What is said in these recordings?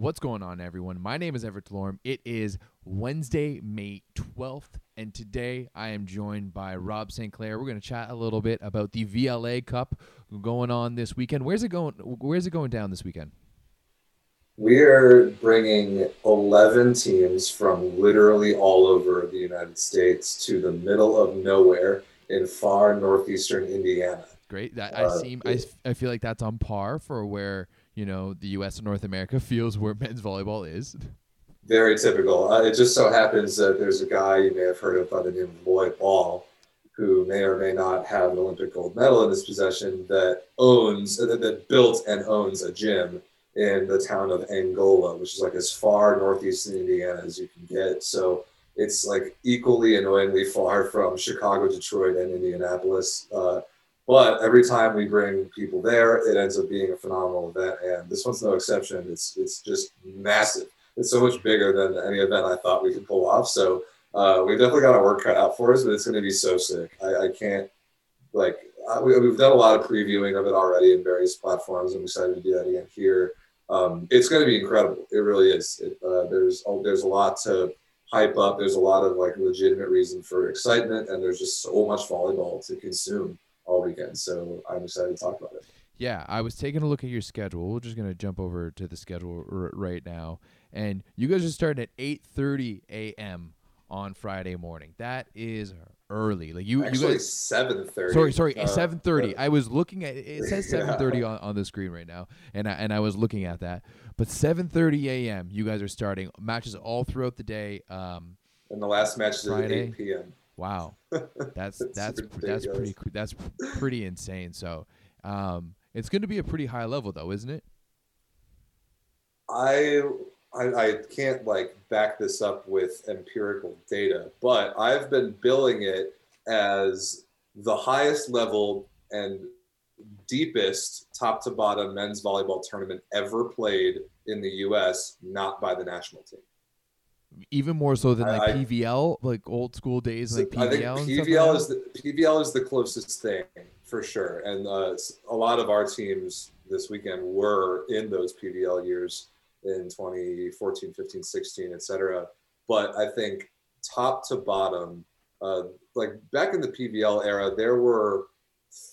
What's going on, everyone? My name is Everett Lorm. It is Wednesday, May 12th, and today I am joined by Rob St. Claire. We're going to chat a little bit about the VLA Cup going on this weekend. Where's it going? Where's it going down this weekend? We are bringing 11 teams from literally all over the United States to the middle of nowhere in far northeastern Indiana. Great. That I uh, seem I, I feel like that's on par for where you know the U.S. and North America feels where men's volleyball is. Very typical. Uh, it just so happens that there's a guy you may have heard of by the name of Lloy Ball, who may or may not have an Olympic gold medal in his possession, that owns that, that built and owns a gym in the town of Angola, which is like as far northeast in Indiana as you can get. So it's like equally annoyingly far from Chicago, Detroit, and Indianapolis. Uh, but every time we bring people there, it ends up being a phenomenal event, and this one's no exception. It's it's just massive. It's so much bigger than any event I thought we could pull off. So uh, we've definitely got our work cut out for us, but it's going to be so sick. I, I can't like uh, we, have done a lot of previewing of it already in various platforms. I'm excited to do that again here. Um, it's going to be incredible. It really is. It, uh, there's there's a lot to hype up. There's a lot of like legitimate reason for excitement, and there's just so much volleyball to consume all weekend. So I'm excited to talk about it. Yeah, I was taking a look at your schedule. We're just gonna jump over to the schedule r- right now, and you guys are starting at 8:30 a.m. on Friday morning. That is early. Like you, Actually, you guys. Seven thirty. Sorry, sorry, uh, seven thirty. I was looking at it says seven thirty yeah. on, on the screen right now, and I, and I was looking at that. But seven thirty a.m. You guys are starting matches all throughout the day. Um, and the last match is at eight p.m. Wow, that's that's that's pretty that's pretty insane. So, um, it's going to be a pretty high level, though, isn't it? I, I I can't like back this up with empirical data, but I've been billing it as the highest level and deepest top to bottom men's volleyball tournament ever played in the U.S. Not by the national team even more so than like I, PVL, like old school days, like PVL. I think PVL is the PVL is the closest thing for sure, and uh, a lot of our teams this weekend were in those PVL years in 2014, 15, 16, etc. But I think top to bottom, uh, like back in the PVL era, there were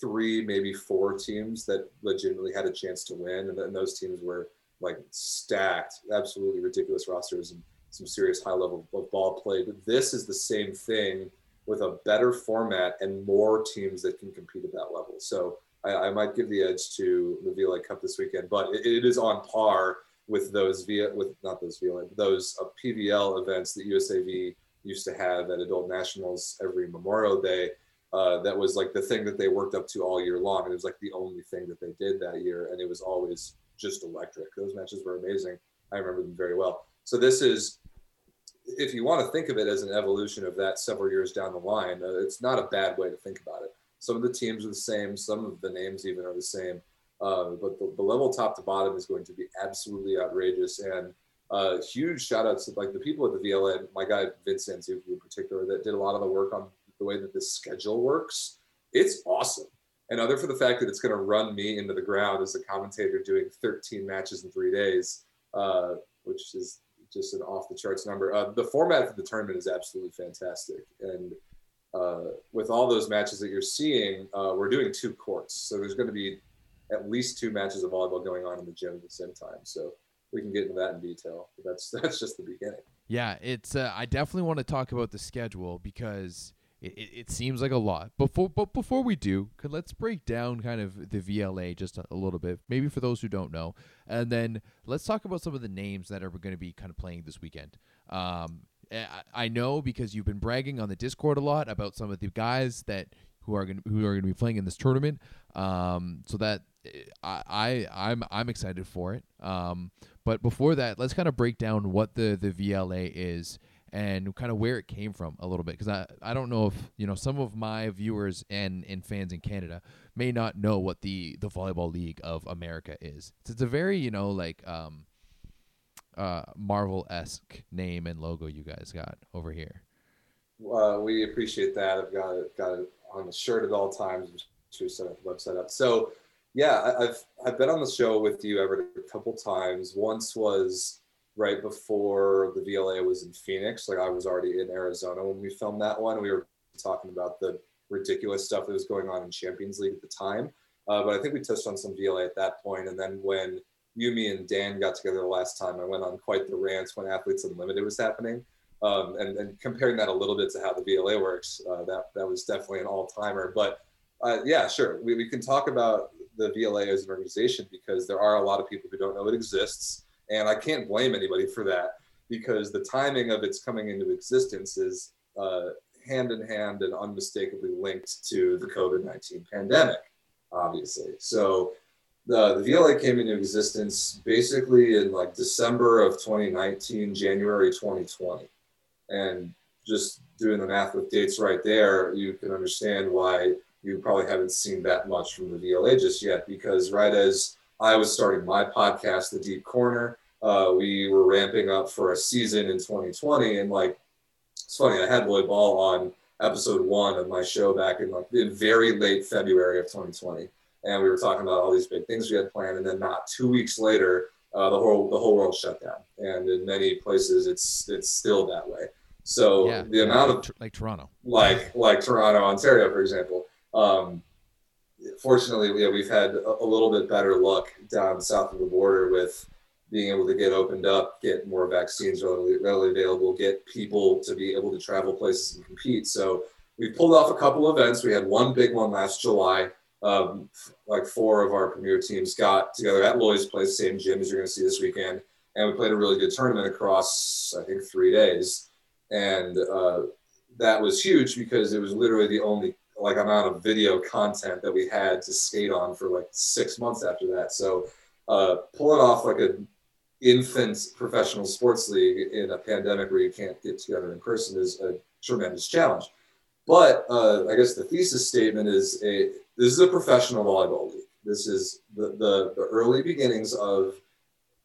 three, maybe four teams that legitimately had a chance to win, and, and those teams were like stacked, absolutely ridiculous rosters. And some serious high level of ball play. But this is the same thing with a better format and more teams that can compete at that level. So I, I might give the edge to the VLA Cup this weekend, but it, it is on par with those via with not those VLA, those uh, PVL events that USAV used to have at Adult Nationals every Memorial Day. Uh, that was like the thing that they worked up to all year long. And it was like the only thing that they did that year, and it was always just electric. Those matches were amazing. I remember them very well. So this is, if you want to think of it as an evolution of that several years down the line, uh, it's not a bad way to think about it. Some of the teams are the same, some of the names even are the same, uh, but the, the, level top to bottom is going to be absolutely outrageous. And uh, huge shout outs to like the people at the VLA, my guy Vince Anzuki in particular, that did a lot of the work on the way that this schedule works. It's awesome. And other for the fact that it's going to run me into the ground as a commentator doing 13 matches in three days, uh, which is just an off the charts number. Uh, the format of the tournament is absolutely fantastic, and uh, with all those matches that you're seeing, uh, we're doing two courts, so there's going to be at least two matches of volleyball going on in the gym at the same time. So we can get into that in detail. But that's that's just the beginning. Yeah, it's. Uh, I definitely want to talk about the schedule because it, it, it, seems like a lot. Before, but before we do, let's break down kind of the VLA just a, a, little bit, maybe for those who don't know, and then let's talk about some of the names that are going to be kind of playing this weekend. Um, I, I know because you've been bragging on the Discord a lot about some of the guys that who are going who are going to be playing in this tournament. Um, so that I, I I'm I'm excited for it. Um, but before that, let's kind of break down what the the VLA is and kind of where it came from a little bit because I, I don't know if you know some of my viewers and, and fans in Canada may not know what the the volleyball league of America is. It's, it's a very you know like um uh Marvel esque name and logo you guys got over here. Uh, we appreciate that. I've got it got it on the shirt at all times. To set up website up. So Yeah, I, I've I've been on the show with you Everett a couple times. Once was right before the VLA was in Phoenix. Like I was already in Arizona when we filmed that one. We were talking about the ridiculous stuff that was going on in Champions League at the time. Uh, but I think we touched on some VLA at that point. And then when you, me, and Dan got together the last time, I went on quite the rant when Athletes Unlimited was happening. Um, and, and comparing that a little bit to how the VLA works, uh, that, that was definitely an all timer. But uh, yeah, sure. We, we can talk about the VLA as an organization because there are a lot of people who don't know it exists. And I can't blame anybody for that because the timing of its coming into existence is uh, hand in hand and unmistakably linked to the COVID 19 pandemic, obviously. So the, the VLA came into existence basically in like December of 2019, January 2020. And just doing the math with dates right there, you can understand why you probably haven't seen that much from the VLA just yet because right as I was starting my podcast, The Deep Corner. Uh, we were ramping up for a season in 2020, and like it's funny, I had Lloy Ball on episode one of my show back in like in very late February of 2020, and we were talking about all these big things we had planned, and then not two weeks later, uh, the whole the whole world shut down, and in many places it's it's still that way. So yeah, the amount like, of like Toronto, like like Toronto, Ontario, for example. Um, fortunately, yeah, we've had a, little bit better luck down south of the border with being able to get opened up, get more vaccines readily, readily available, get people to be able to travel places and compete. So we pulled off a couple events. We had one big one last July. Um, like four of our premier teams got together at Lloy's Place, same gym as you're going to see this weekend, and we played a really good tournament across I think three days, and uh, that was huge because it was literally the only like amount of video content that we had to skate on for like six months after that. So uh, pulling off like a infant professional sports league in a pandemic where you can't get together in person is a tremendous challenge. But uh, I guess the thesis statement is a this is a professional volleyball league. This is the, the, the early beginnings of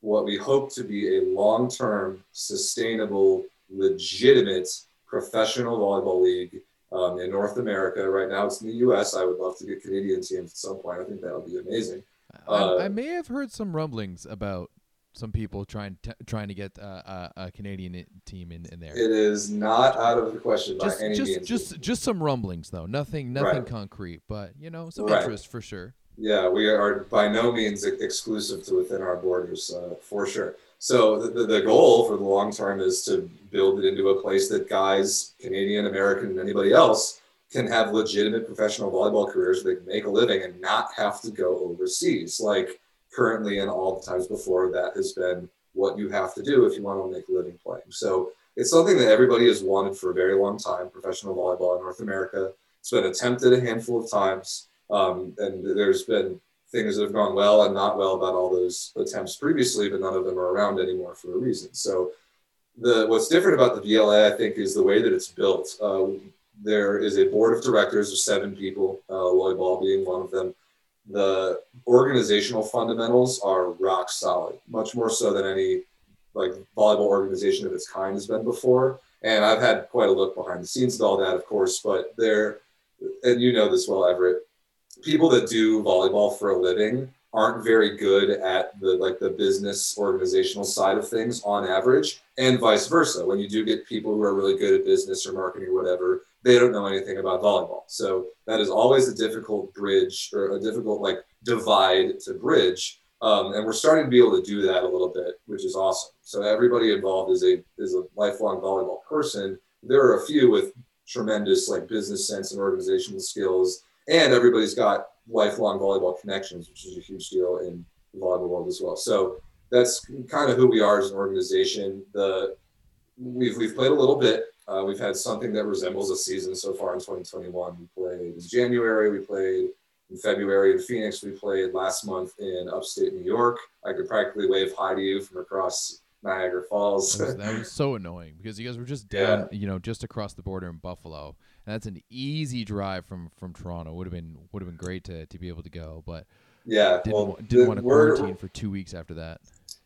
what we hope to be a long term, sustainable, legitimate professional volleyball league um, in North America. Right now, it's in the U.S. I would love to get Canadian teams at some point. I think that would be amazing. Uh, I, I, may have heard some rumblings about some people trying to, trying to get uh, a Canadian team in, in there. It is not out of the question just, by any just, means. Just just some rumblings though. Nothing nothing right. concrete, but you know some right. interest for sure. Yeah, we are by no means exclusive to within our borders uh, for sure. So the, the goal for the long term is to build it into a place that guys, Canadian, American, and anybody else can have legitimate professional volleyball careers. They can make a living and not have to go overseas. Like currently and all the times before, that has been what you have to do if you want to make a living playing. So it's something that everybody has wanted for a very long time. Professional volleyball in North America. It's been attempted a handful of times, um, and there's been things that have gone well and not well about all those attempts previously, but none of them are around anymore for a reason. So the what's different about the VLA, I think, is the way that it's built. Uh, there is a board of directors of seven people, uh, Lloy Ball being one of them the organizational fundamentals are rock solid, much more so than any like volleyball organization of its kind has been before. And I've had quite a look behind the scenes of all that, of course, but there, and you know this well, Everett, people that do volleyball for a living aren't very good at the like the business organizational side of things on average and vice versa when you do get people who are really good at business or marketing or whatever they don't know anything about volleyball. So that is always a difficult bridge or a difficult like divide to bridge. Um, and we're starting to be able to do that a little bit, which is awesome. So everybody involved is a is a lifelong volleyball person. There are a few with tremendous like business sense and organizational skills, and everybody's got lifelong volleyball connections, which is a huge deal in the volleyball world as well. So that's kind of who we are as an organization. The we've we've played a little bit uh, we've had something that resembles a season so far in 2021. We played in January, we played in February in Phoenix, we played last month in upstate New York. I could practically wave hi to you from across Niagara Falls. that, was, so annoying because you guys were just down, yeah. you know, just across the border in Buffalo. That's an easy drive from from Toronto. Would have been would have been great to, to be able to go, but yeah, didn't, well, didn't want to quarantine for two weeks after that.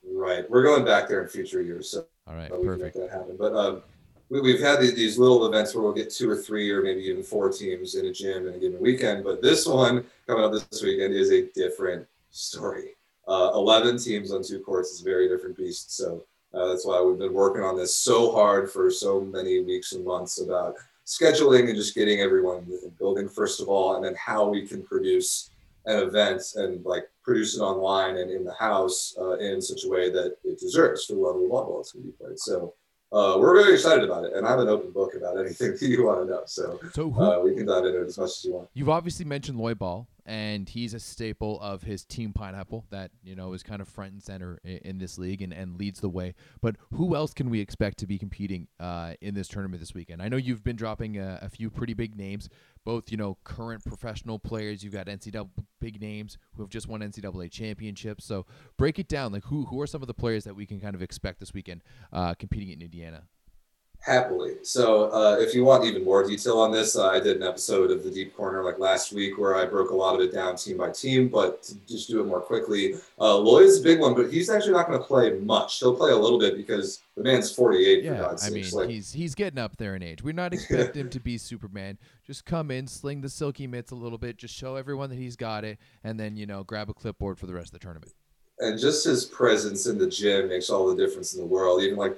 Right, we're going back there in future years, so all right, we perfect. Can make that happen. But um, we, have had these little events where we'll get two or three or maybe even four teams in a gym in a given weekend. But this one coming up this weekend is a different story. Uh, 11 teams on two courts is a very different beast. So uh, that's why we've been working on this so hard for so many weeks and months about scheduling and just getting everyone in building first of all, and then how we can produce an event and like produce it online and in the house uh, in such a way that it deserves for the level of volleyball that's going to be played. So uh, we're very excited about it, and I'm an open book about anything that you want to know. So, so who, uh, we can dive into it as much as you want. You've obviously mentioned Lloy Ball, and he's a staple of his team Pineapple that you know is kind of front and center in, in this league and, and leads the way. But who else can we expect to be competing uh, in this tournament this weekend? I know you've been dropping a, a few pretty big names, both you know current professional players. You've got NCAA big names who have just won NCAA championships. So break it down. Like who who are some of the players that we can kind of expect this weekend uh, competing in Indiana? Happily. So, uh, if you want even more detail on this, uh, I did an episode of the Deep Corner like last week where I broke a lot of it down team by team. But to just do it more quickly, uh, Lloy's a big one, but he's actually not going to play much. He'll play a little bit because the man's 48. Yeah, I mean, like, he's he's getting up there in age. We're not expecting him to be Superman. Just come in, sling the silky mitts a little bit, just show everyone that he's got it, and then you know grab a clipboard for the rest of the tournament. And just his presence in the gym makes all the difference in the world. Even like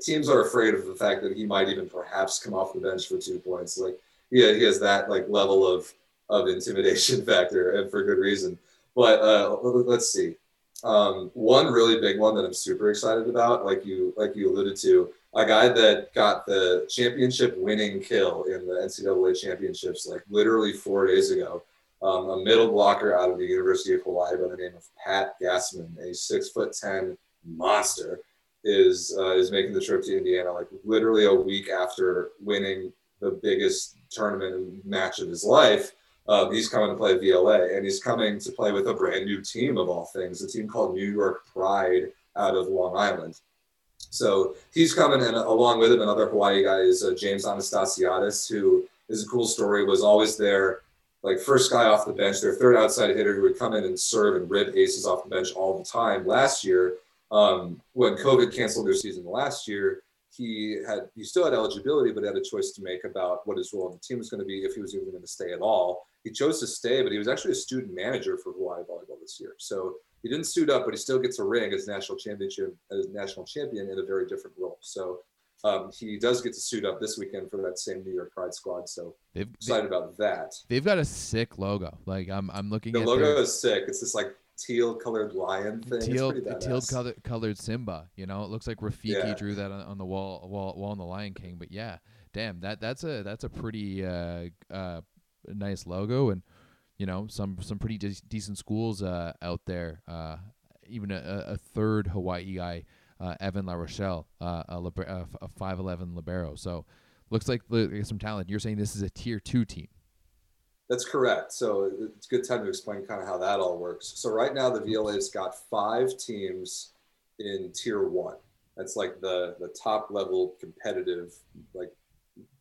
teams are afraid of the fact that he might even perhaps come off the bench for two points. Like yeah, he has that like level of of intimidation factor, and for good reason. But uh, let's see. Um, one really big one that I'm super excited about, like you like you alluded to, a guy that got the championship winning kill in the NCAA championships like literally four days ago. Um, a middle blocker out of the University of Hawaii by the name of Pat Gasman, a six foot ten monster is uh, is making the trip to Indiana, like literally a week after winning the biggest tournament match of his life. Uh, he's coming to play VLA, and he's coming to play with a brand new team of all things, a team called New York Pride out of Long Island. So he's coming, and along with him, another Hawaii guy is uh, James Anastasiadis, who is a cool story. Was always there, like first guy off the bench, their third outside hitter who would come in and serve and rip aces off the bench all the time. Last year, um, when COVID canceled their season last year, he had he still had eligibility, but had a choice to make about what his role in the team was going to be if he was even going to stay at all. He chose to stay, but he was actually a student manager for Hawaii volleyball this year. So he didn't suit up, but he still gets a ring as national championship as national champion in a very different role. So um, he does get to suit up this weekend for that same New York Pride squad. So they've, excited they, about that. They've got a sick logo. Like I'm, I'm looking. At The at logo their... is sick. It's this like teal colored lion thing. Teal, teal colored, colored Simba. You know, it looks like Rafiki yeah. drew that on, on, the wall, wall, wall on the Lion King. But yeah, damn, that that's a that's a pretty uh, uh, nice logo, and you know, some some pretty de- decent schools uh, out there. Uh, even a, a third Hawaii guy, uh, Evan La Rochelle, uh, a, liber- a five eleven libero. So looks like some talent. You're saying this is a tier two team. That's correct. So it's a good time to explain kind of how that all works. So right now the VLA's got five teams in tier one. That's like the the top level competitive like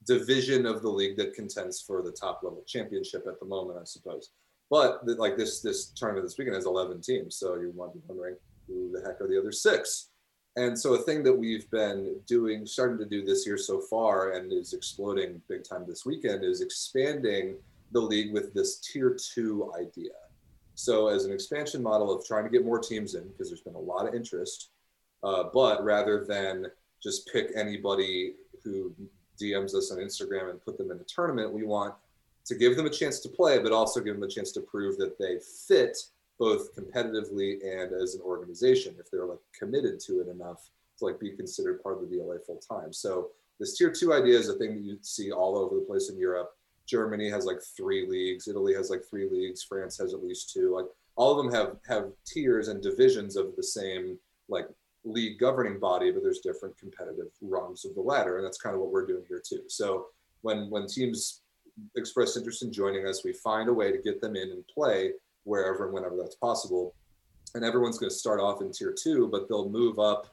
division of the league that contends for the top level championship at the moment, I suppose. But like this this tournament this weekend has 11 teams, so you might be wondering who the heck are the other six? And so a thing that we've been doing, starting to do this year so far, and is exploding big time this weekend, is expanding the league with this tier two idea. So, as an expansion model of trying to get more teams in, because there's been a lot of interest, uh, but rather than just pick anybody who DMs us on Instagram and put them in a tournament, we want to give them a chance to play, but also give them a chance to prove that they fit both competitively and as an organization if they're like committed to it enough to like be considered part of the VLA full time. So this tier two idea is a thing that you see all over the place in Europe. Germany has like three leagues. Italy has like three leagues. France has at least two. Like all of them have have tiers and divisions of the same like league governing body, but there's different competitive rungs of the ladder, and that's kind of what we're doing here too. So when when teams express interest in joining us, we find a way to get them in and play wherever and whenever that's possible. And everyone's going to start off in tier two, but they'll move up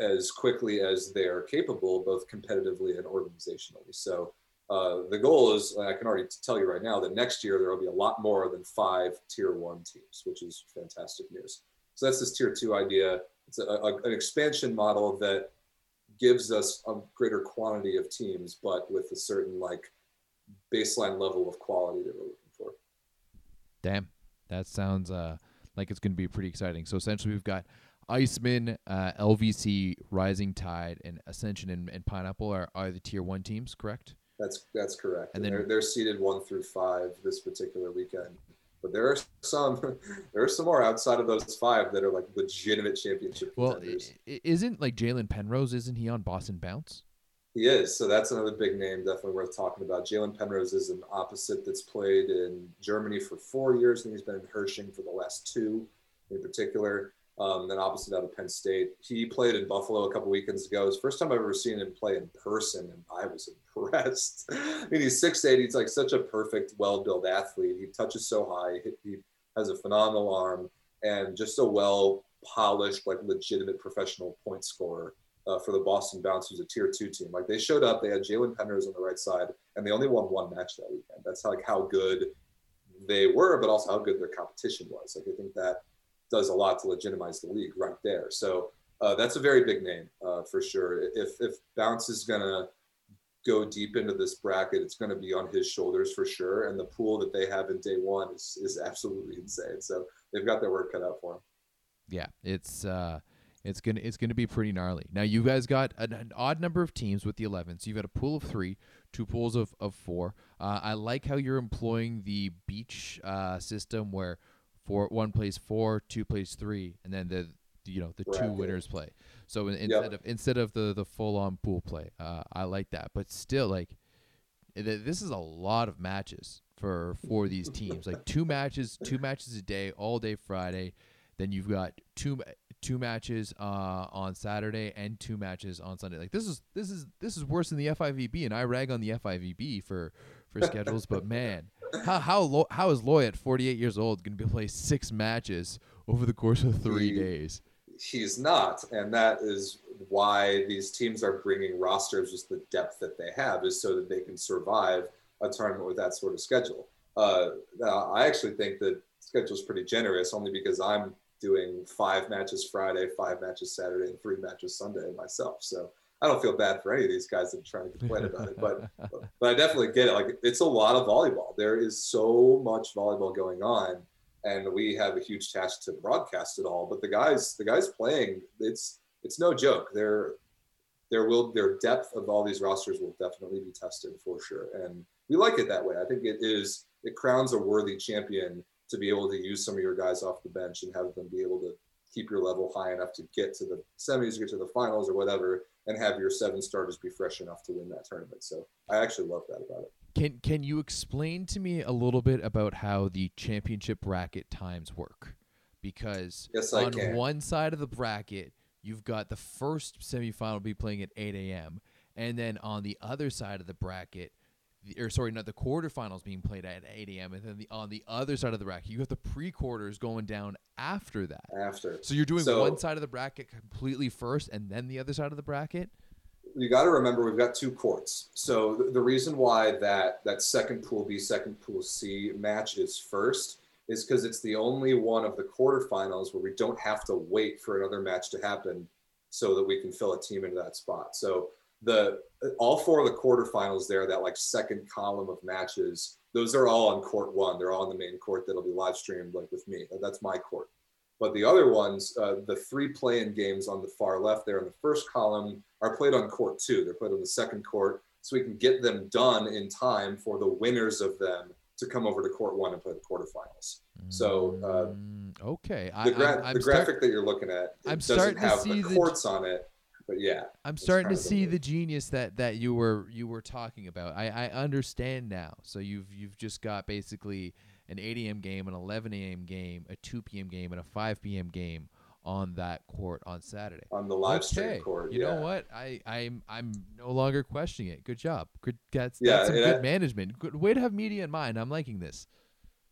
as quickly as they're capable, both competitively and organizationally. So uh, the goal is, I can already tell you right now that next year there will be a lot more than five tier one teams, which is fantastic news. So that's this tier two idea. It's a, a, an expansion model that gives us a greater quantity of teams, but with a certain like baseline level of quality that we're looking for. Damn, that sounds uh, like it's going to be pretty exciting. So essentially, we've got Iceman, uh, LVC, Rising Tide, and Ascension and, and Pineapple are, are the tier one teams, correct? That's that's correct. And And, then- they're, they're seeded one through five this particular weekend. But there are some there are some more outside of those five that are like legitimate championship Well, contenders. isn't like Jalen Penrose? Isn't he on Boston Bounce? He is. So that's another big name, definitely worth talking about. Jalen Penrose is an opposite that's played in Germany for four years, and he's been in Herrsching for the last two in particular. Um, then opposite out of Penn State. He played in Buffalo a couple weekends ago. It's first time I've ever seen him play in person, and I was impressed. I mean, he's 6'8". He's like such a perfect, well-built athlete. He touches so high. He, he has a phenomenal arm and just a well-polished, like legitimate professional point scorer uh, for the Boston Bounce, who's a tier two team. Like they showed up, they had Jalen Penrose on the right side, and they only won one match that weekend. That's like how good they were, but also how good their competition was. Like I think that does a lot to legitimize the league right there. So uh, that's a very big name uh, for sure. If if Bounce is gonna go deep into this bracket, it's to be on his shoulders for sure. And the pool that they have in day one is is absolutely insane. So they've got their work cut out for them. Yeah, it's uh, it's gonna it's gonna be pretty gnarly. Now you guys got an, an odd number of teams with the eleven, so you've got a pool of three, two pools of of four. Uh, I like how you're employing the beach uh, system where four one plays four, two plays three, and then the you know the two winners play. So in, instead of instead of the the full on pool play, uh, I like that. But still, like th- this is a lot of matches for for these teams. Like two matches, two matches a day, all day Friday. Then you've got two two matches uh, on Saturday and two matches on Sunday. Like this is this is this is worse than the FIVB, and I rag on the FIVB for for schedules. but man, how how Lo- how is Lloy at 48 years old going to be play six matches over the course of three He- days? He's not, and that is why these teams are bringing rosters just the depth that they have is so that they can survive a tournament with that sort of schedule. Uh, now, I actually think the schedule is pretty generous, only because I'm doing five matches Friday, five matches Saturday, and three matches Sunday myself. So I don't feel bad for any of these guys that are trying to complain about it, but but I definitely get it. Like it's a lot of volleyball. There is so much volleyball going on, and we have a huge task to broadcast it all. But the guys, the guys playing, it's it's no joke. Their there will their depth of all these rosters will definitely be tested for sure, and we like it that way. I think it is it crowns a worthy champion to be able to use some of your guys off the bench and have them be able to keep your level high enough to get to the semis, or get to the finals, or whatever, and have your seven starters be fresh enough to win that tournament. So I actually love that about it. Can can you explain to me a little bit about how the championship bracket times work? Because Yes, on can. one side of the bracket, you've got the first semifinal be playing at 8 a.m. And then on the other side of the bracket, or sorry, not the quarterfinals being played at 8 a.m. And then the, on the other side of the bracket, you have the pre-quarters going down after that. After So you're doing So- one side of the bracket completely first, and then the other side of the bracket. you got to remember we've got two courts. So th- the reason why that that second pool B, second pool C match is first is because it's the only one of the quarterfinals where we don't have to wait for another match to happen so that we can fill a team into that spot. So the all four of the quarterfinals there, that like second column of matches, those are all on court one. They're all on the main court that'll be live streamed like with me. That's my court. But the other ones, uh, the three play-in games on the far left there in the first column are played on court two. They're played on the second court, so we can get them done in time for the winners of them to come over to court one and play the quarterfinals. So, uh, Mm, okay, I, The, gra- I'm, I'm the start- graphic that you're looking at I'm doesn't starting to have see the- courts on it, but yeah, I'm starting to kind of the see the genius that that you were you were talking about. I I understand now. So you've you've just got basically an 8 a.m. game, an 11 a.m. game, a 2 p.m. game, and a 5 p.m. game on that court on Saturday. on the live okay. stream court. You yeah. know what? I I'm I'm no longer questioning it. Good job. Good that's, Yeah, that's some good I- management. Good way to have media in mind. I'm liking this.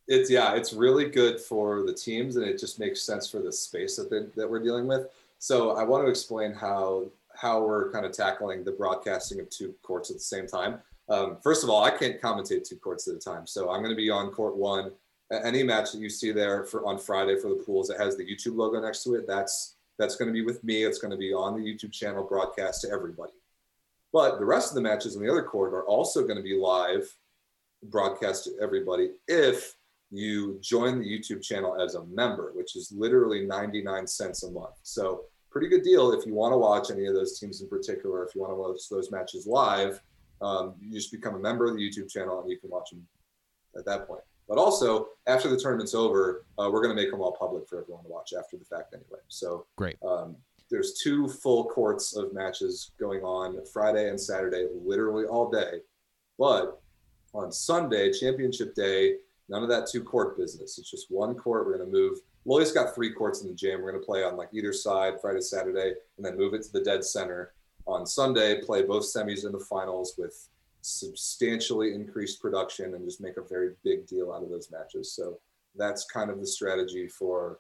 it's yeah, it's really good for the teams, and it just makes sense for the space that they, that we're dealing with. So I want to explain how how we're kind of tackling the broadcasting of two courts at the same time. Um, first of all, I can't commentate two courts at a time, so I'm going to be on court one. Any match that you see there for on Friday for the pools that has the YouTube logo next to it, that's That's going to be with me. It's going to be on the YouTube channel broadcast to everybody. But the rest of the matches on the other court are also going to be live broadcast to everybody if you join the YouTube channel as a member, which is literally 99 cents a month. So, pretty good deal if you want to watch any of those teams in particular. If you want to watch those matches live, um, you just become a member of the YouTube channel and you can watch them at that point. But also, after the tournament's over, uh, we're going to make them all public for everyone to watch after the fact anyway. So, great. Um, there's two full courts of matches going on Friday and Saturday, literally all day. But on Sunday, championship day, none of that two court business. It's just one court. We're going to move. Lloy's got three courts in the gym. We're going to play on like either side Friday, Saturday, and then move it to the dead center on Sunday. Play both semis in the finals with substantially increased production and just make a very big deal out of those matches. So that's kind of the strategy for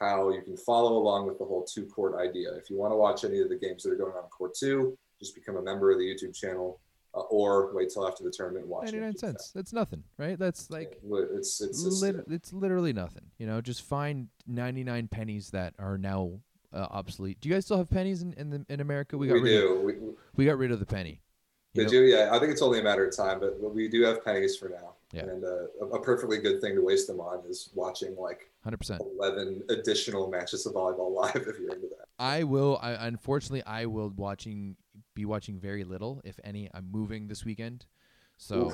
how you can follow along with the whole two court idea. If you want to watch any of the games that are going on court two, just become a member of the YouTube channel uh, or wait till after the tournament and watch 99 cents. That's nothing, right? That's like it's it's it's, lit- it's literally nothing. You know, just find 99 pennies that are now uh, obsolete. Do you guys still have pennies in in, the, in America? We got we rid do. Of, we, we got rid of the penny. They know? do, yeah. I think it's only a matter of time, but we do have pennies for now. Yeah. And uh, a perfectly good thing to waste them on is watching like 100% 11 additional matches of volleyball live if you're into that. I will. I unfortunately I will watching be watching very little, if any. I'm moving this weekend, so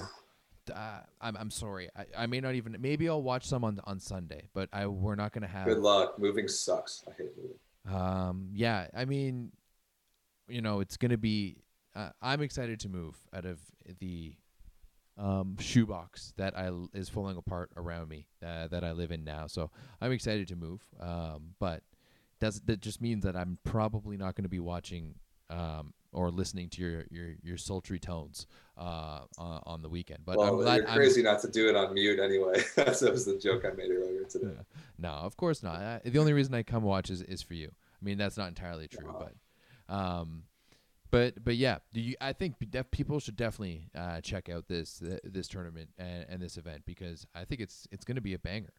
uh, I'm I'm sorry. I, I may not even. Maybe I'll watch some on on Sunday, but I we're not gonna have. Good luck. Moving sucks. I hate moving. Um. Yeah. I mean, you know, it's gonna be. Uh, I'm excited to move out of the um, shoebox that I is falling apart around me uh, that I live in now. So I'm excited to move. Um, but does that just means that I'm probably not going to be watching um, or listening to your your, your sultry tones uh, on, on the weekend. But well, I'm glad you're crazy I'm, not to do it on mute anyway. that was the joke I made earlier today. No, of course not. I, the only reason I come watch is, is for you. I mean, that's not entirely true, wow. but um, but but yeah, you, I think def- people should definitely uh, check out this uh, this tournament and, and this event because I think it's it's going to be a banger.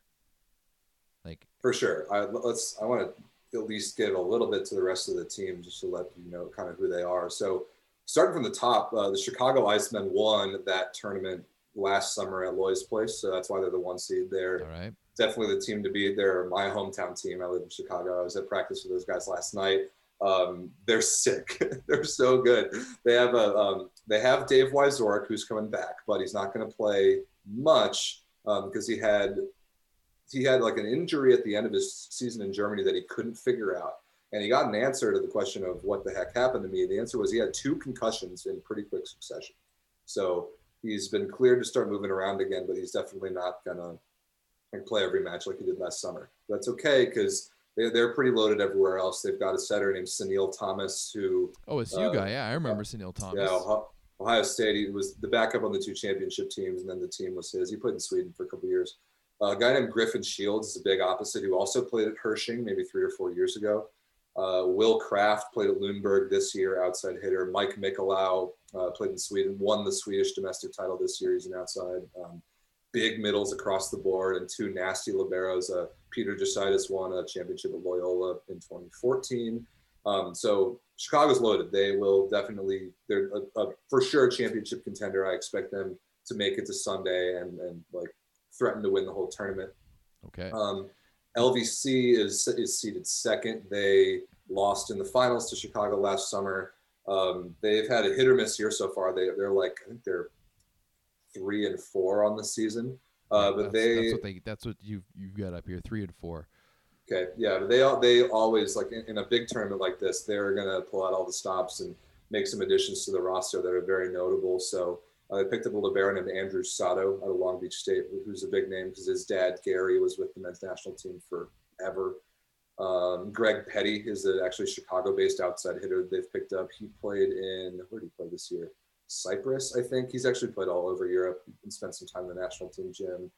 Like for sure. I let's I want to at least give a little bit to the rest of the team just to let you know kind of who they are. So starting from the top, uh, the Chicago Icemen won that tournament last summer at Lloy's Place, so that's why they're the one seed there. All right. Definitely the team to beat. They're my hometown team. I live in Chicago. I was at practice with those guys last night. Um, they're sick. they're so good. They have a um, they have Dave Wyzorek who's coming back, but he's not going to play much because um, he had he had like an injury at the end of his season in Germany that he couldn't figure out. And he got an answer to the question of what the heck happened to me. The answer was he had two concussions in pretty quick succession. So he's been cleared to start moving around again, but he's definitely not gonna play every match like he did last summer. That's okay because they, they're pretty loaded everywhere else. They've got a setter named Sunil Thomas who. Oh, it's you uh, guy. Yeah, I remember uh, Sunil Thomas. Yeah, Ohio State. He was the backup on the two championship teams, and then the team was his. He played in Sweden for a couple years. Uh, a guy named Griffin Shields is a big opposite who also played at Herrsching maybe three or four years ago. Uh, Will Kraft played at Lundberg this year, outside hitter. Mike Mikolau uh, played in Sweden, won the Swedish domestic title this year. He's an outside. Um, big middles across the board and two nasty liberos. Uh, Peter Jositis won a championship at Loyola in 2014. Um, so Chicago's loaded. They will definitely, they're a, a, for sure a championship contender. I expect them to make it to Sunday and, and like threaten to win the whole tournament. Okay. Um, LVC is, is seated second. They lost in the finals to Chicago last summer. Um, they've had a hit or miss year so far. They, they're like, I think they're three and four on the season. Uh, but that's, they that's what they that's what you you've got up here three and four. Okay, yeah, but they all they always like in, in, a big tournament like this, they're gonna pull out all the stops and make some additions to the roster that are very notable. So uh, they picked up a libero named Andrew Sato out of Long Beach State, who's a big name because his dad Gary was with the men's national team forever. Um, Greg Petty is a, actually Chicago-based outside hitter they've picked up. He played in where did he play this year? Cyprus, I think. He's actually played all over Europe and spent some time in the national team gym.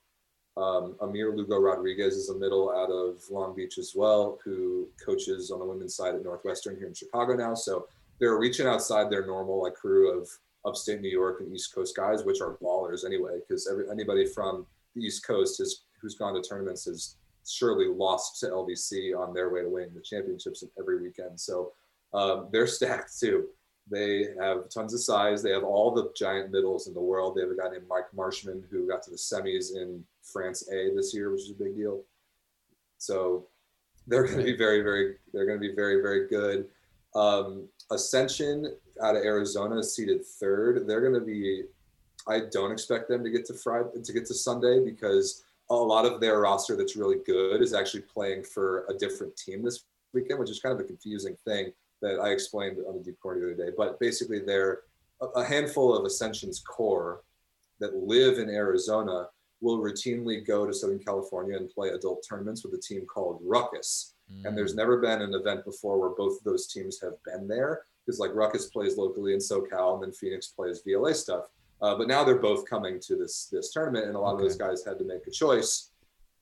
Um, Amir Lugo Rodriguez is a middle out of Long Beach as well, who coaches on the women's side at Northwestern here in Chicago now. So they're reaching outside their normal like crew of upstate New York and East Coast guys, which are ballers anyway, because anybody from the East Coast has who's gone to tournaments has surely lost to LVC on their way to winning the championships every weekend. So um, they're stacked too. They have tons of size. They have all the giant middles in the world. They have a guy named Mike Marshman who got to the semis in France A this year, which is a big deal. So they're going to be very, very, they're going to be very, very good. Um, Ascension out of Arizona is seated third. They're going to be. I don't expect them to get to Friday to get to Sunday because a lot of their roster that's really good is actually playing for a different team this weekend, which is kind of a confusing thing that I explained on the Deep Corner the other day. But basically, they're a handful of Ascension's core that live in Arizona will routinely go to Southern California and play adult tournaments with a team called Ruckus. Mm. And there's never been an event before where both of those teams have been there because like Ruckus plays locally in SoCal and then Phoenix plays VLA stuff. Uh, but now they're both coming to this this tournament, and a lot okay. of those guys had to make a choice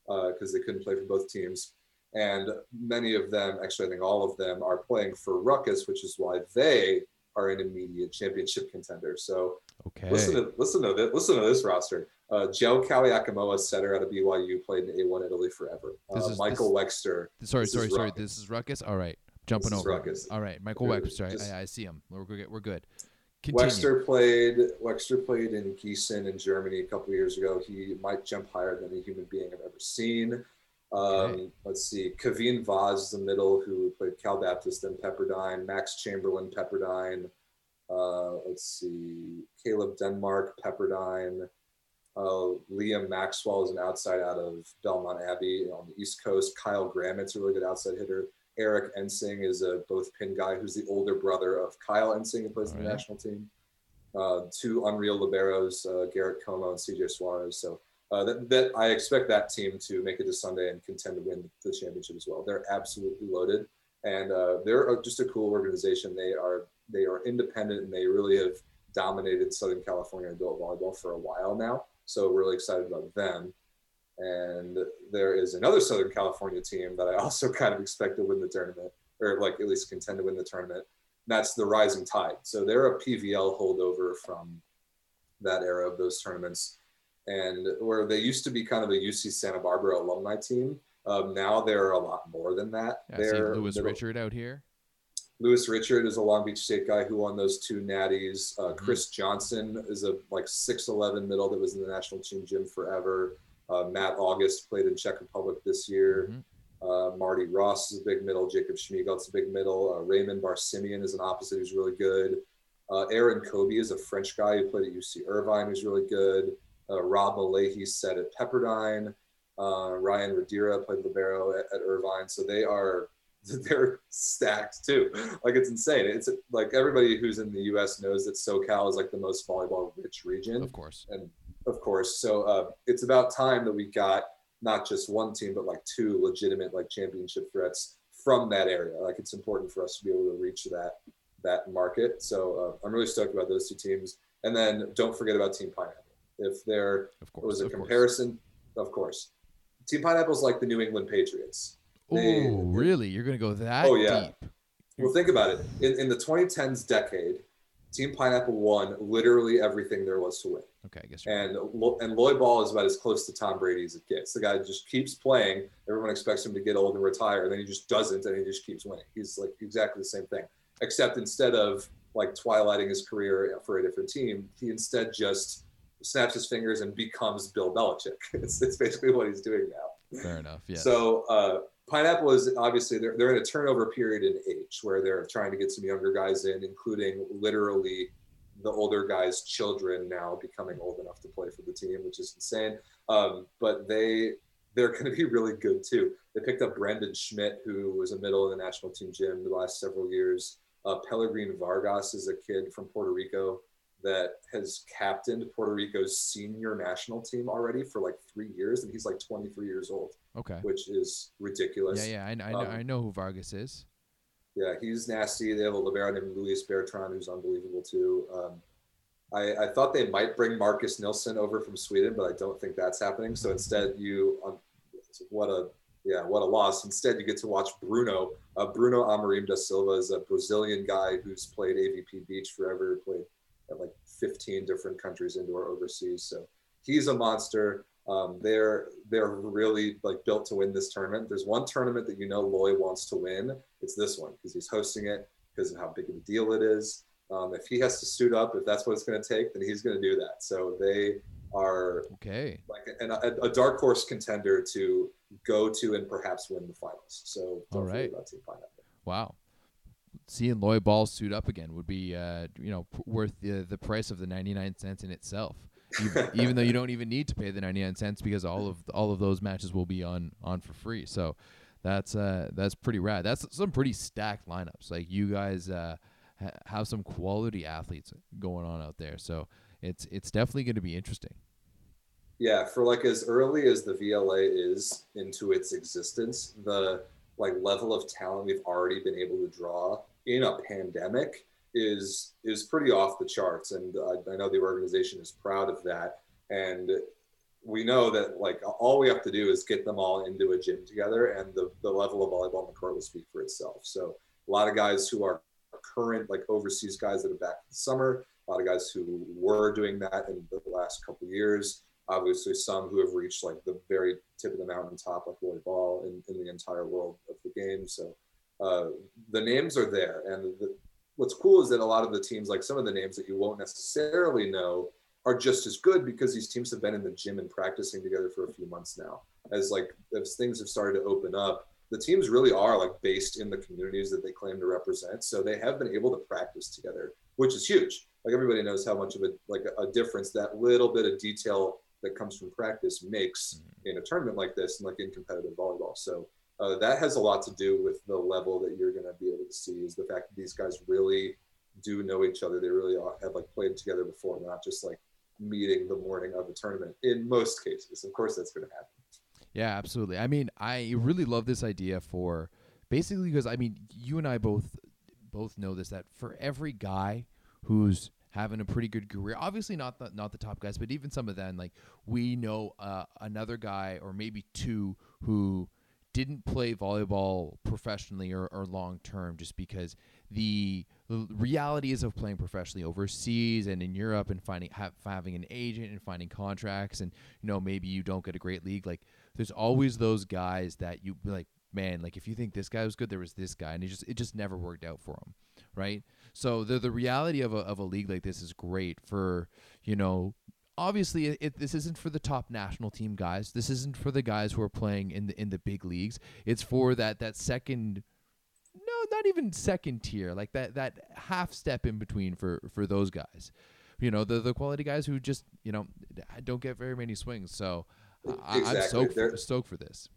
because uh, they couldn't play for both teams. And many of them, actually, I think all of them, are playing for Ruckus, which is why they are an immediate championship contender. So okay. listen to listen to this, listen to this roster. Uh, Joe Kaliakamoa, setter out of BYU, played in A1 Italy forever. Uh, is, Michael this, Wexter. Sorry, sorry, sorry. This is Ruckus. All right, jumping over. Ruckus. All right, Michael Wexter. I, I, see him. We're good. We're good. Continue. Wexter played. Wexter played in Gießen in Germany a couple years ago. He might jump higher than a human being I've ever seen. Um. Let's see. Kaveen Vaz is the middle who played Cal Baptist and Pepperdine. Max Chamberlain, Pepperdine. Uh, let's see. Caleb Denmark, Pepperdine. Uh, Liam Maxwell is an outside out of Belmont Abbey on the East Coast. Kyle Gramit's a really good outside hitter. Eric Ensing is a both pin guy who's the older brother of Kyle Ensing who plays in the national team. Uh, two unreal liberos, uh, Garrett Como and CJ Suarez. So uh, that, that I expect that team to make it to Sunday and contend to win the championship as well. They're absolutely loaded, and uh, they're just a cool organization. They are they are independent and they really have dominated Southern California adult volleyball for a while now. So really excited about them. And there is another Southern California team that I also kind of expect to win the tournament, or like at least contend to win the tournament. That's the Rising Tide. So they're a PVL holdover from that era of those tournaments, and where they used to be kind of a UC Santa Barbara alumni team. Um, now they're a lot more than that. Yeah, they're Lewis Richard out here. Lewis Richard is a Long Beach State guy who won those two natties. Uh, mm-hmm. Chris Johnson is a like six eleven middle that was in the national team gym forever. Uh, Matt August played in Czech Republic this year. Mm-hmm. Uh, Marty Ross is a big middle. Jacob Schmiegelt's a big middle. Uh, Raymond Barsimian is an opposite who's really good. Uh, Aaron Kobe is a French guy who played at UC Irvine who's really good. Uh, Rob Malahy set at Pepperdine. Uh, Ryan Radira played libero at, at Irvine. So they are they're stacked too. Like it's insane. It's like everybody who's in the U.S. knows that SoCal is like the most volleyball rich region. Of course. And of course. So uh, it's about time that we got not just one team, but like two legitimate like championship threats from that area. Like it's important for us to be able to reach that that market. So uh, I'm really stoked about those two teams. And then don't forget about Team Pineapple. If there course, was a comparison, course. of course, Team Pineapple's like the New England Patriots. Oh, really? You're gonna go that oh, yeah. deep? Well, think about it. In, in the 2010s decade, Team Pineapple won literally everything there was to win. Okay, I guess. And and Lloy Ball is about as close to Tom Brady as it gets. The guy just keeps playing. Everyone expects him to get old and retire, and then he just doesn't, and he just keeps winning. He's like exactly the same thing, except instead of like twilighting his career for a different team, he instead just snaps his fingers and becomes Bill Belichick. It's, it's basically what he's doing now. Fair enough. Yeah. So uh, Pineapple is obviously they're, they're in a turnover period in age where they're trying to get some younger guys in, including literally the older guys' children now becoming old enough to play for the team, which is insane. Um, but they they're going to be really good too. They picked up Brendan Schmidt, who was a middle in the national team gym the last several years. Uh, Pellegrin Vargas is a kid from Puerto Rico that has captained Puerto Rico's senior national team already for like three years, and he's like 23 years old. Okay, which is ridiculous. Yeah, yeah, I, I, um, know, I know who Vargas is. Yeah, he's nasty. They have a libero named Luis Bertrand who's unbelievable too. Um, I, I, thought they might bring Marcus Nilsson over from Sweden, but I don't think that's happening. So instead, you um, what a yeah, what a loss. Instead, you get to watch Bruno. Uh, Bruno Amorim da Silva is a Brazilian guy who's played AVP Beach forever, played at like 15 different countries indoor overseas. So he's a monster. Um, they're they're really like built to win this tournament. There's one tournament that you know Lloy wants to win. It's this one because he's hosting it because of how big of a deal it is. Um, if he has to suit up, if that's what it's going to take, then he's going to do that. So they are okay like an, a, a, dark horse contender to go to and perhaps win the finals. So all right, wow. Seeing Lloy Ball suit up again would be, uh, you know, p- worth the the price of the ninety nine cents in itself. even, even though you don't even need to pay the 99 cents because all of all of those matches will be on on for free so that's uh that's pretty rad that's some pretty stacked lineups like you guys uh ha- have some quality athletes going on out there so it's it's definitely going to be interesting. Yeah, for like as early as the VLA is into its existence, the like level of talent we've already been able to draw in a pandemic is is pretty off the charts, and I, I know the organization is proud of that. And we know that like all we have to do is get them all into a gym together, and the the level of volleyball on the court will speak for itself. So a lot of guys who are current like overseas guys that are back in the summer a lot of guys who were doing that in the last couple years. Obviously, some who have reached like the very tip of the mountaintop, like Lloy Ball, in, in the entire world of the game. So uh, the names are there, and the, what's cool is that a lot of the teams, like some of the names that you won't necessarily know, are just as good because these teams have been in the gym and practicing together for a few months now. As like as things have started to open up, the teams really are like based in the communities that they claim to represent. So they have been able to practice together, which is huge like everybody knows how much of a like a, difference that little bit of detail that comes from practice makes mm-hmm. in a tournament like this and like in competitive volleyball. So uh, that has a lot to do with the level that you're going to be able to see is the fact that these guys really do know each other. They really have like played together before, not just like meeting the morning of a tournament in most cases. Of course, that's going to happen. Yeah, absolutely. I mean, I really love this idea for basically because I mean, you and I both both know this that for every guy who's having a pretty good career. Obviously, not the not the top guys, but even some of them. Like we know uh, another guy or maybe two who didn't play volleyball professionally or, or long term, just because the, is of playing professionally overseas and in Europe and finding ha- having an agent and finding contracts and you know maybe you don't get a great league. Like there's always those guys that you like. Man, like if you think this guy was good, there was this guy, and it just it just never worked out for him, right? So the the reality of a of a league like this is great for you know obviously it, it, this isn't for the top national team guys. This isn't for the guys who are playing in the in the big leagues. It's for that that second no, not even second tier, like that that half step in between for for those guys. You know, the the quality guys who just, you know, don't get very many swings. So exactly. I, am stoked for, stoked for this.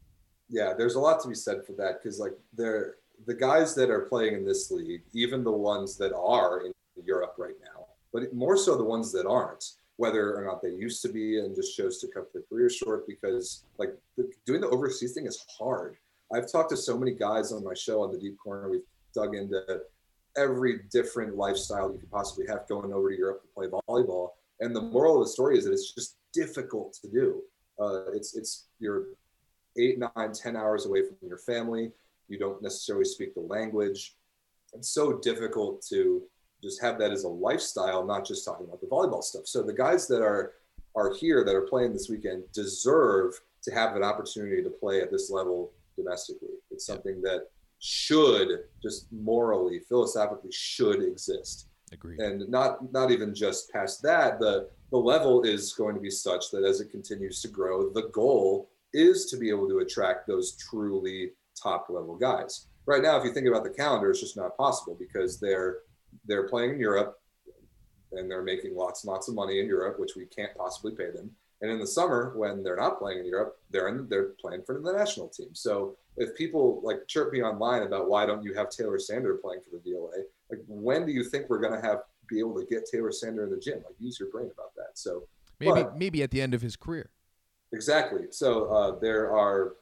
Yeah, there's a lot to be said for that because like they're the guys that are playing in this league, even the ones that are in Europe right now, but more so the ones that aren't, whether or not they used to be and just chose to cut their career short because like the, doing the overseas thing is hard. I've talked to so many guys on my show on the deep corner. We've dug into every different lifestyle you could possibly have going over to Europe to play volleyball. And the moral of the story is that it's just difficult to do. Uh, it's it's you're eight, nine, ten hours away from your family you don't necessarily speak the language. It's so difficult to just have that as a lifestyle, not just talking about the volleyball stuff. So the guys that are are here that are playing this weekend deserve to have an opportunity to play at this level domestically. It's something that should just morally, philosophically should exist. Agreed. And not not even just past that, the the level is going to be such that as it continues to grow, the goal is to be able to attract those truly top level guys. Right now, if you think about the calendar, it's just not possible because they're they're playing in Europe and they're making lots and lots of money in Europe, which we can't possibly pay them. And in the summer, when they're not playing in Europe, they're in, they're playing for the national team. So if people like chirp me online about why don't you have Taylor Sander playing for the VLA, like when do you think we're going to have be able to get Taylor Sander in the gym? Like use your brain about that. So maybe but, maybe at the end of his career. Exactly. So uh, there are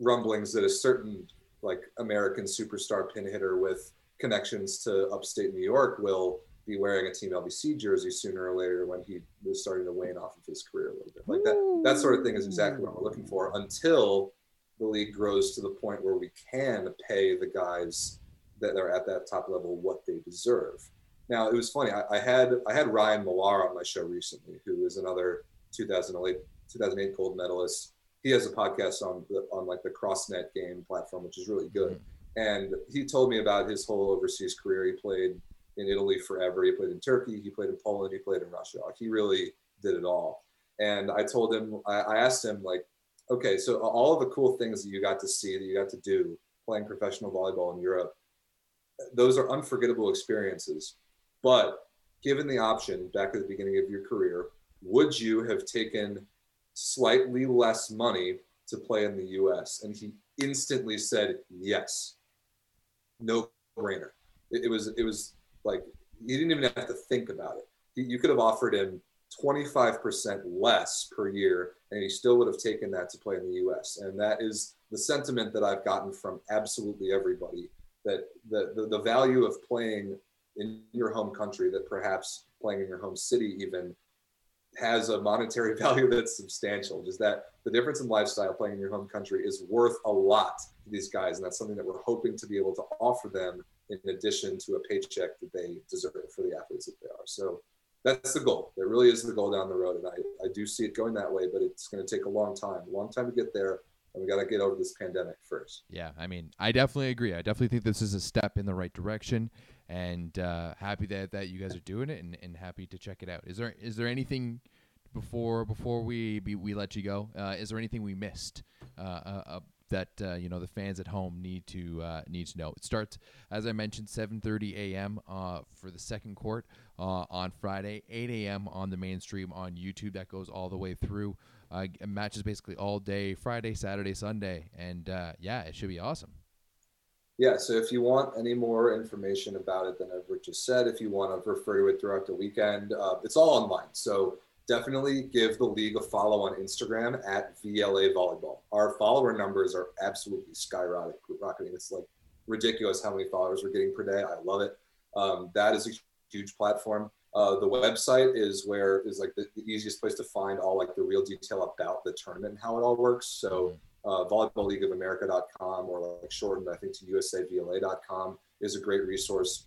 rumblings that a certain like American superstar pin hitter with connections to upstate New York will be wearing a Team LBC jersey sooner or later when he was starting to wane off of his career a little bit. Like that, that sort of thing is exactly what we're looking for until the league grows to the point where we can pay the guys that are at that top level what they deserve. Now it was funny. I, I had I had Ryan Millar on my show recently, who is another 2008 2008 gold medalist. He has a podcast on the, on like the CrossNet game platform, which is really good. Mm-hmm. And he told me about his whole overseas career. He played in Italy forever. He played in Turkey. He played in Poland. He played in Russia. He really did it all. And I told him, I, asked him like, okay, so all of the cool things that you got to see, that you got to do playing professional volleyball in Europe, those are unforgettable experiences. But given the option back at the beginning of your career, would you have taken slightly less money to play in the US? And he instantly said yes. No brainer. It, it was it was like he didn't even have to think about it. You could have offered him 25% less per year and he still would have taken that to play in the US. And that is the sentiment that I've gotten from absolutely everybody that the, the, the value of playing in your home country that perhaps playing in your home city even has a monetary value that's substantial. Just that the difference in lifestyle playing in your home country is worth a lot to these guys. And that's something that we're hoping to be able to offer them in addition to a paycheck that they deserve for the athletes that they are. So that's the goal. That really is the goal down the road. And I, I do see it going that way, but it's going to take a long time, a long time to get there. And we got to get over this pandemic first. Yeah. I mean, I definitely agree. I definitely think this is a step in the right direction and uh, happy that, that you guys are doing it and, and happy to check it out. Is there, is there anything before, before we, be, we let you go? Uh, is there anything we missed? Uh, uh, uh that uh, you know the fans at home need to need to know. It starts as I mentioned 7:30 a.m. For the second court on Friday, 8 a.m. on the mainstream on YouTube. That goes all the way through. Matches basically all day, Friday, Saturday, Sunday, and yeah, it should be awesome. Yeah, so if you want any more information about it than I've just said, if you want to refer to it throughout the weekend, it's all online. So definitely give the league a follow on Instagram at VLA Volleyball. Our follower numbers are absolutely skyrocketing. It's like ridiculous how many followers we're getting per day. I love it. Um, that is a huge platform. Uh, the website is where is like the, the, easiest place to find all like the real detail about the tournament and how it all works. So uh, volleyballleagueofamerica.com or like shortened I think to usavla.com is a great resource.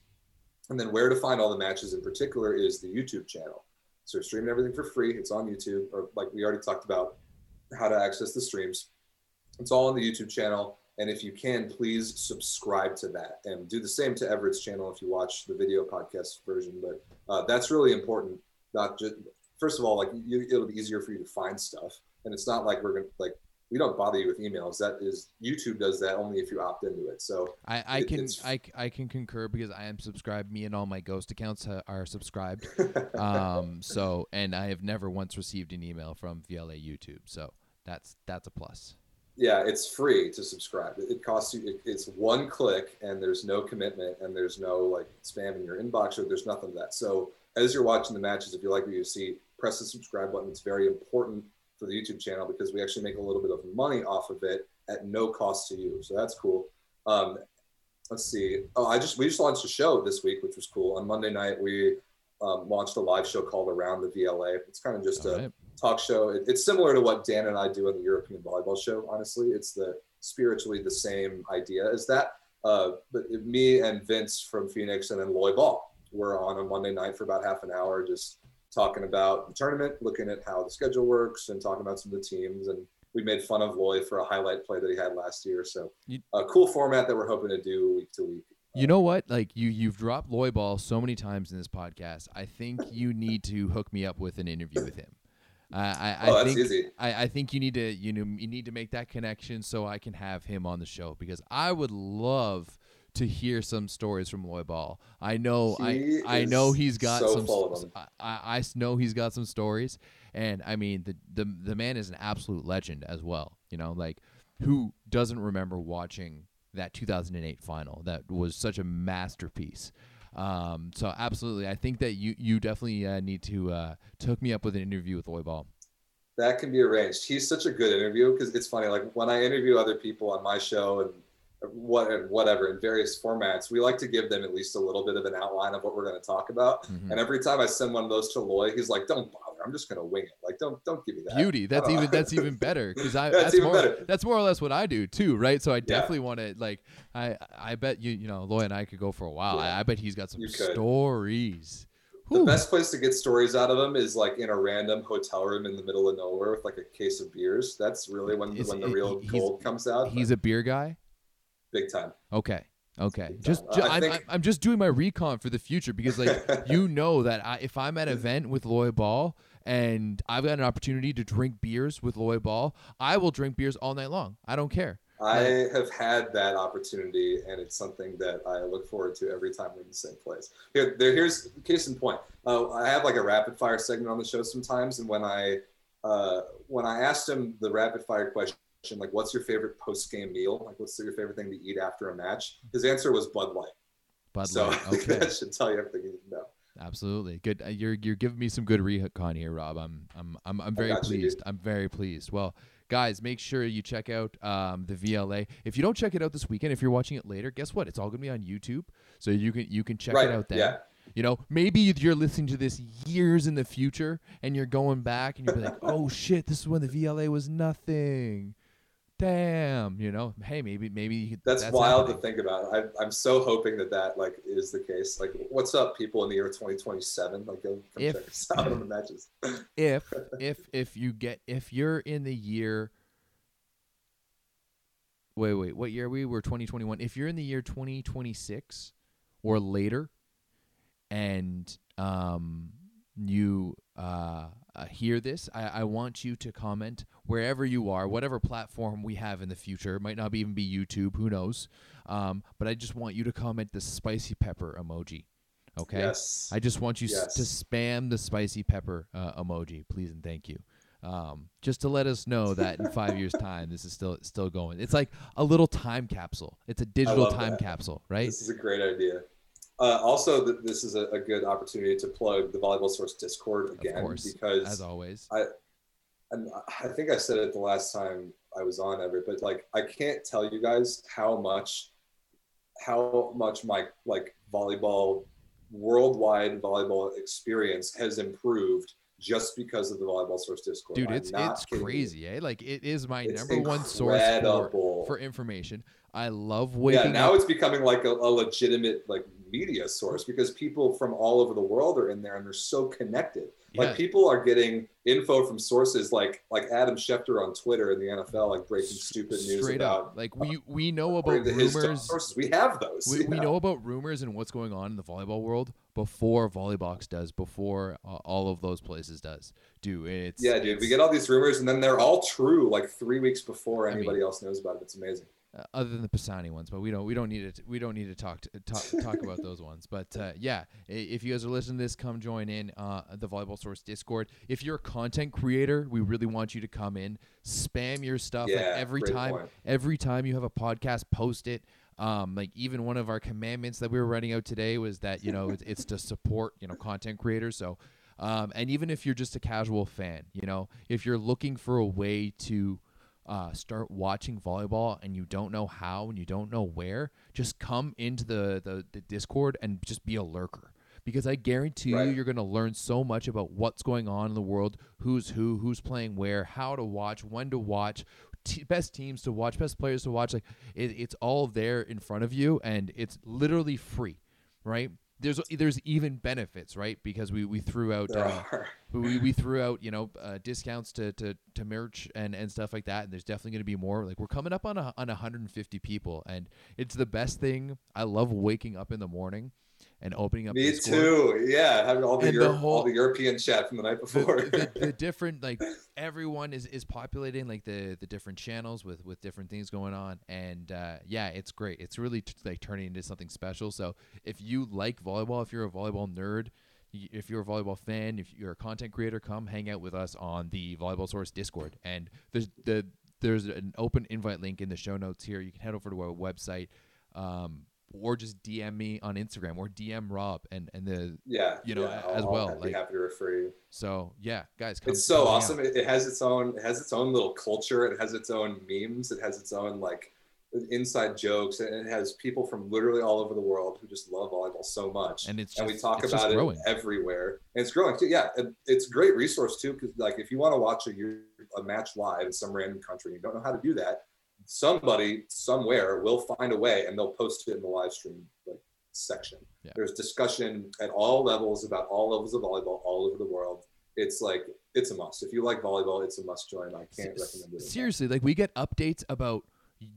And then where to find all the matches in particular is the YouTube channel. So we're streaming everything for free. It's on YouTube, or like we already talked about how to access the streams. It's all on the YouTube channel. And if you can, please subscribe to that and do the same to Everett's channel if you watch the video podcast version. But uh, that's really important. Not just first of all, like you, it'll be easier for you to find stuff, and it's not like we're gonna like we don't bother you with emails. That is YouTube does that only if you opt into it. So I, I it, can I, I can concur because I am subscribed. Me and all my Ghost accounts are subscribed. um. So and I have never once received an email from VLA YouTube. So that's that's a plus. Yeah, it's free to subscribe. It costs you. It, it's one click, and there's no commitment, and there's no like spam in your inbox, or there's nothing of that. So as you're watching the matches, if you like what you see, press the subscribe button. It's very important for the YouTube channel because we actually make a little bit of money off of it at no cost to you. So that's cool. Um, let's see. Oh, I just we just launched a show this week, which was cool. On Monday night, we um, launched a live show called Around the VLA. It's kind of just All a right. talk show. It, it's similar to what Dan and I do on the European Volleyball Show. Honestly, it's the spiritually the same idea as that. Uh, but me and Vince from Phoenix and then Lloy Ball were on a Monday night for about half an hour, just talking about the tournament, looking at how the schedule works, and talking about some of the teams. And we made fun of Lloy for a highlight play that he had last year. So a cool format that we're hoping to do week to week. You know what? Like you, you've dropped Lloy Ball so many times in this podcast. I think you need to hook me up with an interview with him. Uh, I, I oh, think, easy. I, I think you need to you know you need to make that connection so I can have him on the show because I would love to hear some stories from Lloy Ball. I know he I I know he's got so some I, I know he's got some stories and I mean the, the the man is an absolute legend as well. You know, like who doesn't remember watching that 2008 final that was such a masterpiece. Um, so absolutely, I think that you you definitely uh, need to uh, hook me up with an interview with Lloy Ball. That can be arranged. He's such a good interview because it's funny. Like when I interview other people on my show and what whatever in various formats we like to give them at least a little bit of an outline of what we're going to talk about mm-hmm. and every time i send one of those to lloy he's like don't bother i'm just going to wing it like don't don't give me that beauty that's even that's even better because i that's, that's more better. that's more or less what i do too right so i definitely yeah. want to like i i bet you you know lloy and i could go for a while yeah. I, I, bet he's got some stories The Whew. best place to get stories out of him is like in a random hotel room in the middle of nowhere with like a case of beers. That's really when Is when the real gold comes out. He's a beer guy. Big time. Okay. Okay. Just, ju- I I'm, think- I'm- I'm just doing my recon for the future because like you know that I, if I'm at an event with Lloy Ball and I've got an opportunity to drink beers with Lloy Ball, I will drink beers all night long. I don't care. I have had that opportunity, and it's something that I look forward to every time we're in the same place. Here, there, here's case in point. Uh, I have like a rapid fire segment on the show sometimes, and when I uh, when I asked him the rapid fire question, like, "What's your favorite post game meal? Like, what's your favorite thing to eat after a match?" His answer was Bud Light. Bud so Light. I Okay. that should tell you everything you need to know. Absolutely. Good. Uh, You're you're giving me some good recon here, Rob. I'm I'm I'm, I'm very got you, pleased. I'm very pleased. Well, guys, make sure you check out um, the VLA. If you don't check it out this weekend, if you're watching it later, guess what? It's all gonna be on YouTube, so you can you can check right? it out then. Yeah. You know, maybe you're listening to this years in the future and you're going back and you're like, oh shit, this is when the VLA was nothing. Damn, you know, hey, maybe maybe you could- That's, wild happening. to think about. I, I'm so hoping that that like is the case. Like, what's up, people in the year 2027? Like, go If- check us out on the matches. if if if you get if you're in the year wait wait what year are we we're 2021 if you're in the year 2026 or later and um you uh, uh hear this I, I want you to comment wherever you are whatever platform we have in the future it might not even be youtube who knows um but i just want you to comment the spicy pepper emoji okay Yes. I just want you s- to spam the spicy pepper uh, emoji, please and thank you. Um, just to let us know that in five years' time, this is still still going. It's like a little time capsule. It's a digital time that. capsule, right? This is a great idea. Uh, also, th- this is a, a good opportunity to plug the Volleyball Source Discord again of course, because as always. and I think I said it the last time I was on ever, but like I can't tell you guys how much how much my like volleyball worldwide volleyball experience has improved just because of the volleyball source discord Dude, it's it's you. crazy, eh? Like it is my It's number one source for, for information. I love yeah now up. it's becoming like a, a legitimate like media source because people from all over the world are in there and they're so connected like people are getting info from sources like like Adam Schefter on Twitter in the NFL, like breaking stupid news Straight about up, like we we know about according to his rumors. sources. We have those. We, we yeah. know about rumors and what's going on in the volleyball world before Volleybox does, before uh, all of those places does. Do it's Yeah, dude. We get all these rumors, and then they're all true like three weeks before I mean- anybody else knows about it. It's amazing. Uh, other than the Pisani ones, but we don't we don't need to we don't need to talk to, talk talk about those ones. But uh, yeah, if you guys are listening to this, come join in uh, the Volleyball Source Discord. If you're a content creator, we really want you to come in, spam your stuff like every time. point. Every time you have a podcast, post it. Um, like even one of our commandments that we were writing out today was that you know it's, it's to support you know content creators. So. Um, and even if you're just a casual fan, you know, if you're looking for a way to uh, start watching volleyball and you don't know how and you don't know where, just come into the, the, the Discord and just be a lurker. Because I guarantee you, you're going to learn so much about what's going on in the world, who's who, who's playing where, how to watch, when to watch, t- best teams to watch, best players to watch. Like it, it's all there in front of you, and it's literally free, right? There's there's even benefits, right? Because we, we threw out uh, we, we threw out you know uh, discounts to, to, to merch and, and stuff like that and there's definitely going to be more. Like we're coming up on a, on 150 people and it's the best thing. I love waking up in the morning and opening up Me too. Yeah, having all the whole- all the European chat from the night before. the, the, the different like everyone is is populating like the the different channels with with different things going on. And uh yeah it's great. It's really t- like turning into something special. So if you like volleyball if you're a volleyball nerd if you're a volleyball fan if you're a content creator come hang out with us on the volleyball source discord. And there's the there's an open invite link in the show notes here. You can head over to our website. Um or just dm me on instagram or dm rob and and the yeah, you know, yeah, as I'll- well, I'd be happy to refer you. so yeah guys come It's so awesome. It, it has its own. It has its own little culture. It has its own memes. It has its own like inside jokes, and it has people from literally all over the world who just love volleyball so much. and it's and we talk about it growing. everywhere. And it's growing too. Yeah, and it's a great resource too because like if you want to watch a, a match live in some random country, and you don't know how to do that. Somebody somewhere will find a way, and they'll post it in the live stream like section. Yeah. There's discussion at all levels about all levels of volleyball all over the world. It's like it's a must. If you like volleyball, it's a must join. I can't S- recommend it. enough. Seriously, like we get updates about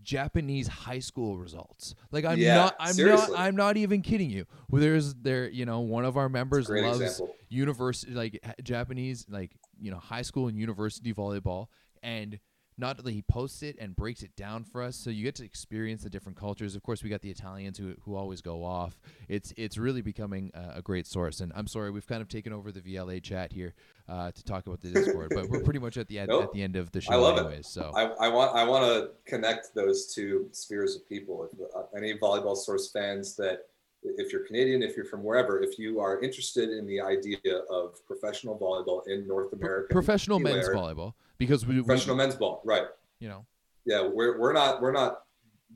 Japanese high school results. Like I'm Yeah, not I'm seriously. not I'm not even kidding you. There's there you know one of our members loves example. university like Japanese like you know high school and university volleyball and not that he posts it and breaks it down for us so you get to experience the different cultures of course we got the italians who, who always go off it's it's really becoming a, a great source and i'm sorry we've kind of taken over the vla chat here uh, to talk about the discord but we're pretty much at the end Nope. at the end of the show I love it. anyways so I, I want I want to connect those two spheres of people. If, uh, any volleyball source fans that, if you're Canadian, if you're from wherever, if you are interested in the idea of professional volleyball in North America, professional men's volleyball because we, we professional men's ball, right? you know Yeah, we're we're not we're not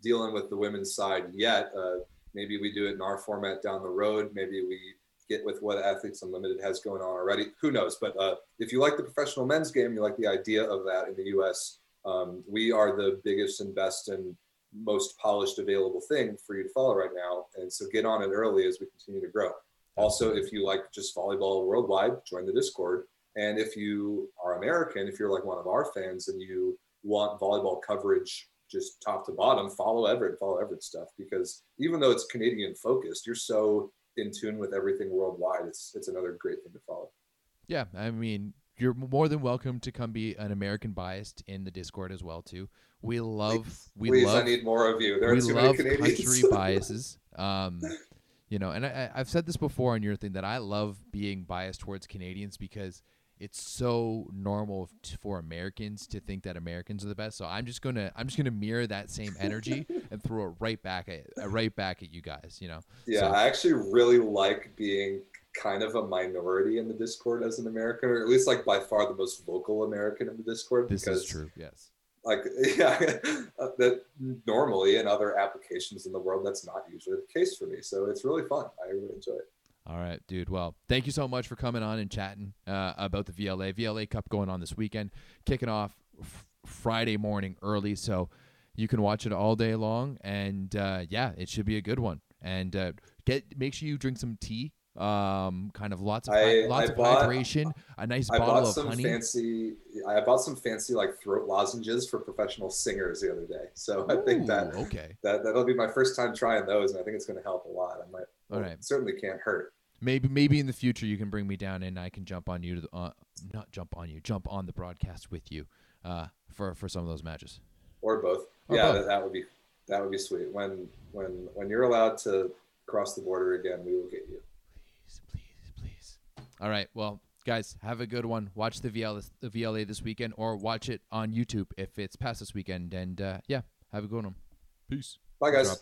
dealing with the women's side yet. Uh, maybe we do it in our format down the road. Maybe we get with what Athletes Unlimited has going on already. Who knows? But uh, if you like the professional men's game, you like the idea of that in the U.S. Um, we are the biggest and best and most polished available thing for you to follow right now. And so get on it early as we continue to grow. Also, if you like just volleyball worldwide, join the Discord. And if you are American, if you're like one of our fans and you want volleyball coverage just top to bottom, follow Everett, follow Everett stuff because even though it's Canadian focused, you're so in tune with everything worldwide. It's it's another great thing to follow. Yeah, I mean, you're more than welcome to come be an American biased in the Discord as well too. We love we Please, love I need more of you. There we are too many love Canadians. country biases. Um, you know, and I, I've said this before on your thing that I love being biased towards Canadians because it's so normal for Americans to think that Americans are the best. So I'm just gonna I'm just gonna mirror that same energy and throw it right back at right back at you guys. You know, Yeah, So- I actually really like being kind of a minority in the Discord as an American, or at least like by far the most vocal American in the Discord. this because is true. Yes. like yeah uh, that normally in other applications in the world that's not usually the case for me so it's really fun i really enjoy it All right, dude. Well, thank you so much for coming on and chatting uh, about the VLA VLA Cup going on this weekend, kicking off f- Friday morning early, so you can watch it all day long. And uh, yeah, it should be a good one. And uh, get make sure you drink some tea. Um, kind of lots of I- lots I of bought- hydration, a nice i bottle bought of some honey. fancy i bought some fancy like throat lozenges for professional singers the other day so i think that, okay. that that'll be my first time trying those and i think it's going to help a lot i might All right. certainly can't hurt Maybe maybe in the future you can bring me down and I can jump on you to the, uh, not jump on you, jump on the broadcast with you uh, for for some of those matches. or both Or yeah both. That, that would be that would be sweet when when when you're allowed to cross the border again we will get you. All right. Well, guys, have a good one. Watch the VL the VLA this weekend, or watch it on YouTube if it's past this weekend. And uh, yeah, have a good one. Peace. bye guys Drop.